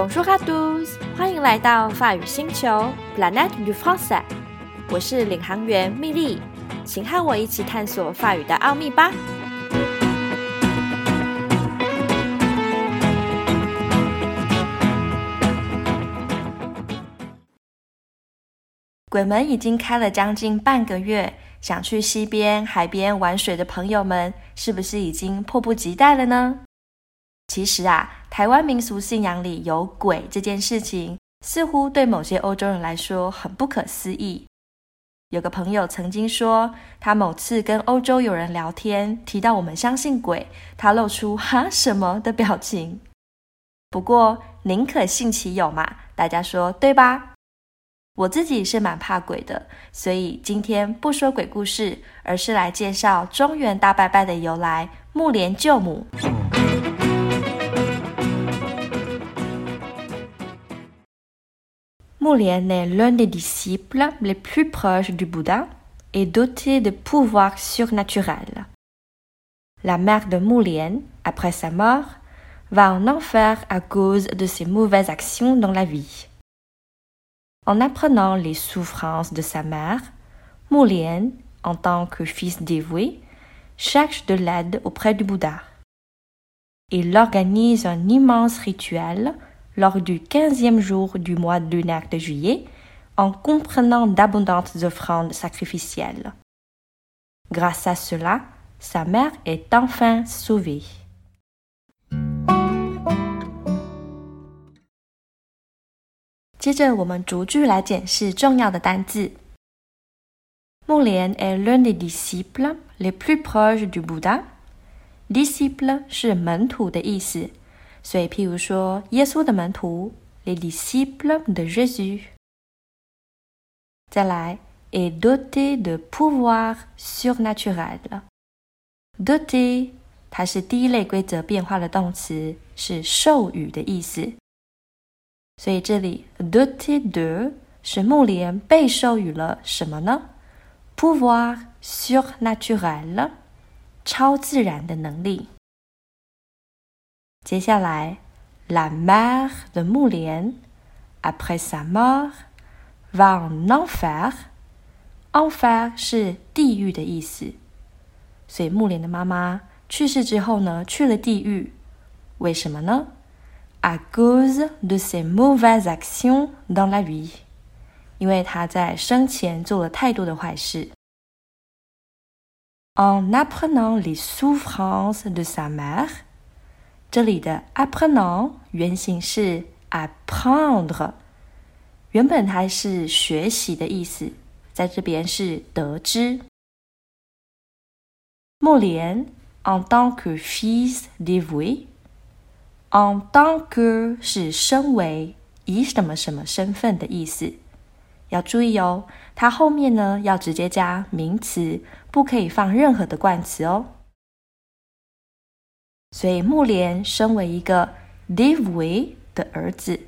Bonjour à tous，欢迎来到法语星球 Planet du Français。我是领航员蜜莉，请和我一起探索法语的奥秘吧。鬼门已经开了将近半个月，想去溪边、海边玩水的朋友们，是不是已经迫不及待了呢？其实啊，台湾民俗信仰里有鬼这件事情，似乎对某些欧洲人来说很不可思议。有个朋友曾经说，他某次跟欧洲友人聊天，提到我们相信鬼，他露出“哈什么”的表情。不过宁可信其有嘛，大家说对吧？我自己是蛮怕鬼的，所以今天不说鬼故事，而是来介绍中原大拜拜的由来——木莲救母。Moulien est l'un des disciples les plus proches du Bouddha et doté de pouvoirs surnaturels. La mère de Moulien, après sa mort, va en enfer à cause de ses mauvaises actions dans la vie. En apprenant les souffrances de sa mère, Moulien, en tant que fils dévoué, cherche de l'aide auprès du Bouddha. Il organise un immense rituel lors du quinzième jour du mois lunaire de juillet en comprenant d'abondantes offrandes sacrificielles. Grâce à cela, sa mère est enfin sauvée. Moulien est l'un des disciples les plus proches du Bouddha. Disciple 是门徒的意思。 所以，譬如说，耶稣的门徒，les disciples de Jésus。再来，est doté de pouvoir surnaturel。doté，它是第一类规则变化的动词，是授予的意思。所以这里，doté de 是木莲被授予了什么呢？pouvoir surnaturel，超自然的能力。接下来，la mère de Moulin après sa mort va en enfer。enfer 是地狱的意思，所以木莲的妈妈去世之后呢，去了地狱。为什么呢？à cause de ses mauvaises actions dans la vie。因为她在生前做了太多的坏事。en apprenant les souffrances de sa mère。 这里的 apprendre 原型是 apprendre，原本它是学习的意思，在这边是得知。莫连 en tant que fils dévoué，en tant que 是身为以什么什么身份的意思，要注意哦，它后面呢要直接加名词，不可以放任何的冠词哦。所以木莲身为一个 devoué 的儿子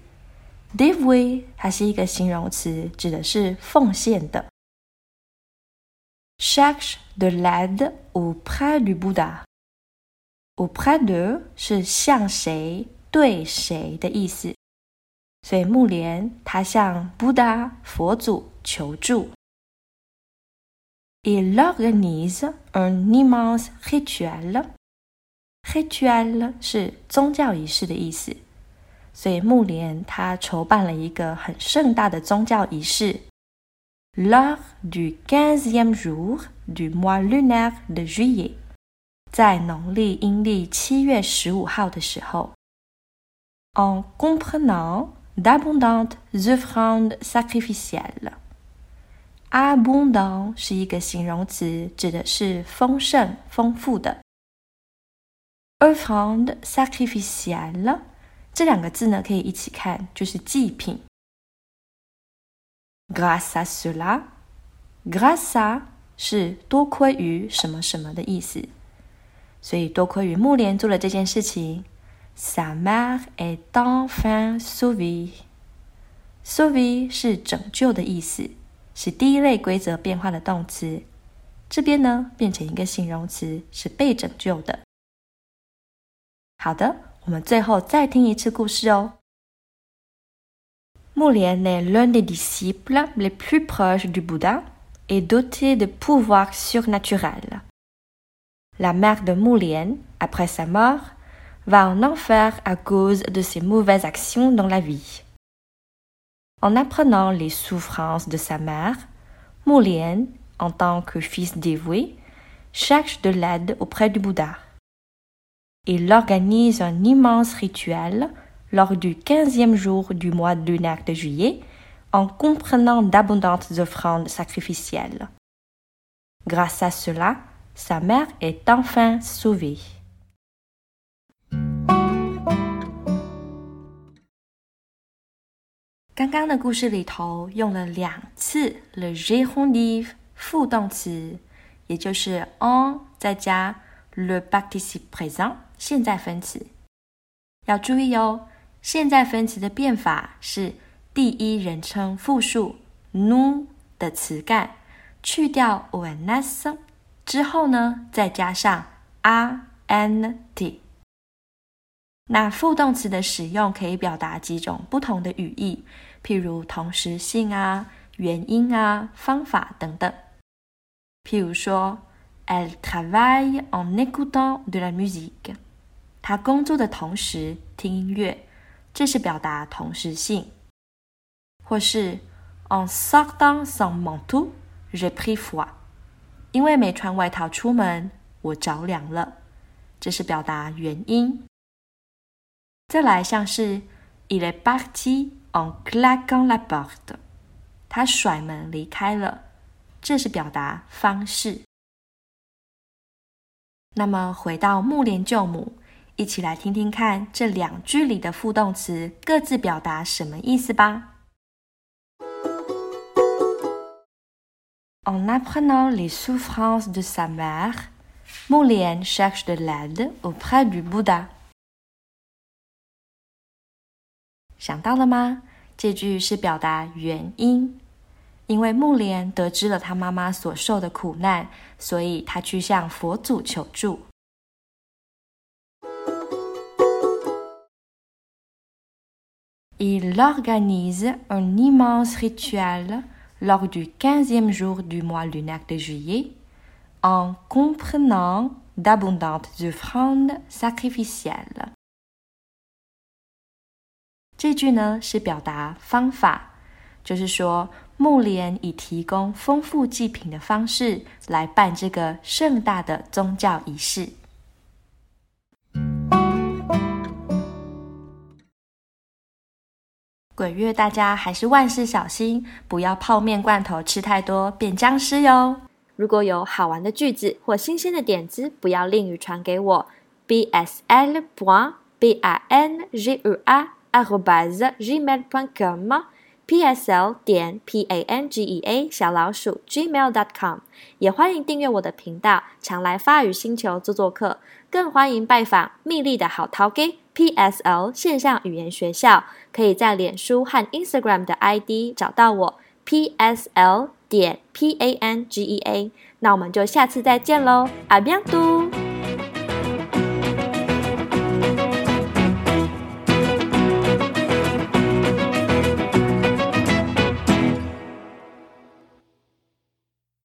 ，devoué 它是一个形容词，指的是奉献的。cherche de l'aide auprès du Bouddha。auprès de 是向谁对谁的意思，所以木莲他向 Buddha 佛祖求助。Il organise un immense rituel。Ritual 是宗教仪式的意思，所以木莲他筹办了一个很盛大的宗教仪式。Lors du quinzième jour du mois lunaire de juillet，在农历阴历七月十五号的时候，en comprenant d'abondantes offrandes sacrificielles。abondant 是一个形容词，指的是丰盛、丰富的。Offrande sacrificielle 这两个字呢，可以一起看，就是祭品。grâce à cela，grâce à 是多亏于什么什么的意思，所以多亏于木莲做了这件事情。sa mère est enfin sauvée。sauvé 是拯救的意思，是第一类规则变化的动词。这边呢，变成一个形容词，是被拯救的。好的，我们最后再听一次故事哦。 Moulien est l'un des disciples les plus proches du Bouddha et doté de pouvoirs surnaturels. La mère de Moulien, après sa mort, va en enfer à cause de ses mauvaises actions dans la vie. En apprenant les souffrances de sa mère, Moulien, en tant que fils dévoué, cherche de l'aide auprès du Bouddha. Il organise un immense rituel lors du quinzième jour du mois lunaire de juillet en comprenant d'abondantes offrandes sacrificielles. Grâce à cela, sa mère est enfin sauvée. 刚刚的故事里头用了两次 le gérondif 副动词，也就是 on 再加 le participe présent 现在分词。要注意哦，现在分词的变法是第一人称复数 “nu” 的词干去掉 ons 之后呢，再加上 a n t。那副动词的使用可以表达几种不同的语义，譬如同时性啊、原因啊、方法等等。譬如说，Elle travaille en écoutant de la musique。他工作的同时听音乐，这是表达同时性。或是，En sortant sans manteau，j'ai pris froid。因为没穿外套出门，我着凉了，这是表达原因。再来像是 il est parti en claquant la porte，他甩门离开了，这是表达方式。那么回到木莲舅母，一起来听听看这两句里的副动词各自表达什么意思吧。En apprenant les souffrances de sa mère, Moulien cherche de l'aide auprès du Bouddha. 想到了吗？这句是表达原因，因为木莲得知了他妈妈所受的苦难，所以他去向佛祖求助。Il organise un immense rituel lors du quinzième jour du mois lunaire de juillet, en comprenant d'abondantes offrandes sacrificielles. 这句呢是表达方法，就是说木莲以提供丰富祭品的方式来办这个盛大的宗教仪式。 鬼月大家还是万事小心，不要泡面罐头吃太多变僵尸哟。如果有好玩的句子或新鲜的点子，不要吝于传给我。b s l point b i n g u a arrobase p s l 点 p a n g e a 小老鼠 gmail dot com，也欢迎订阅我的频道，常来发语星球做做客，更欢迎拜访蜜莉的好淘 gay PSL 线上语言学校，可以在脸书和 Instagram 的 ID 找到我 PSL 点 p a n g e a，那我们就下次再见喽，阿 b 多。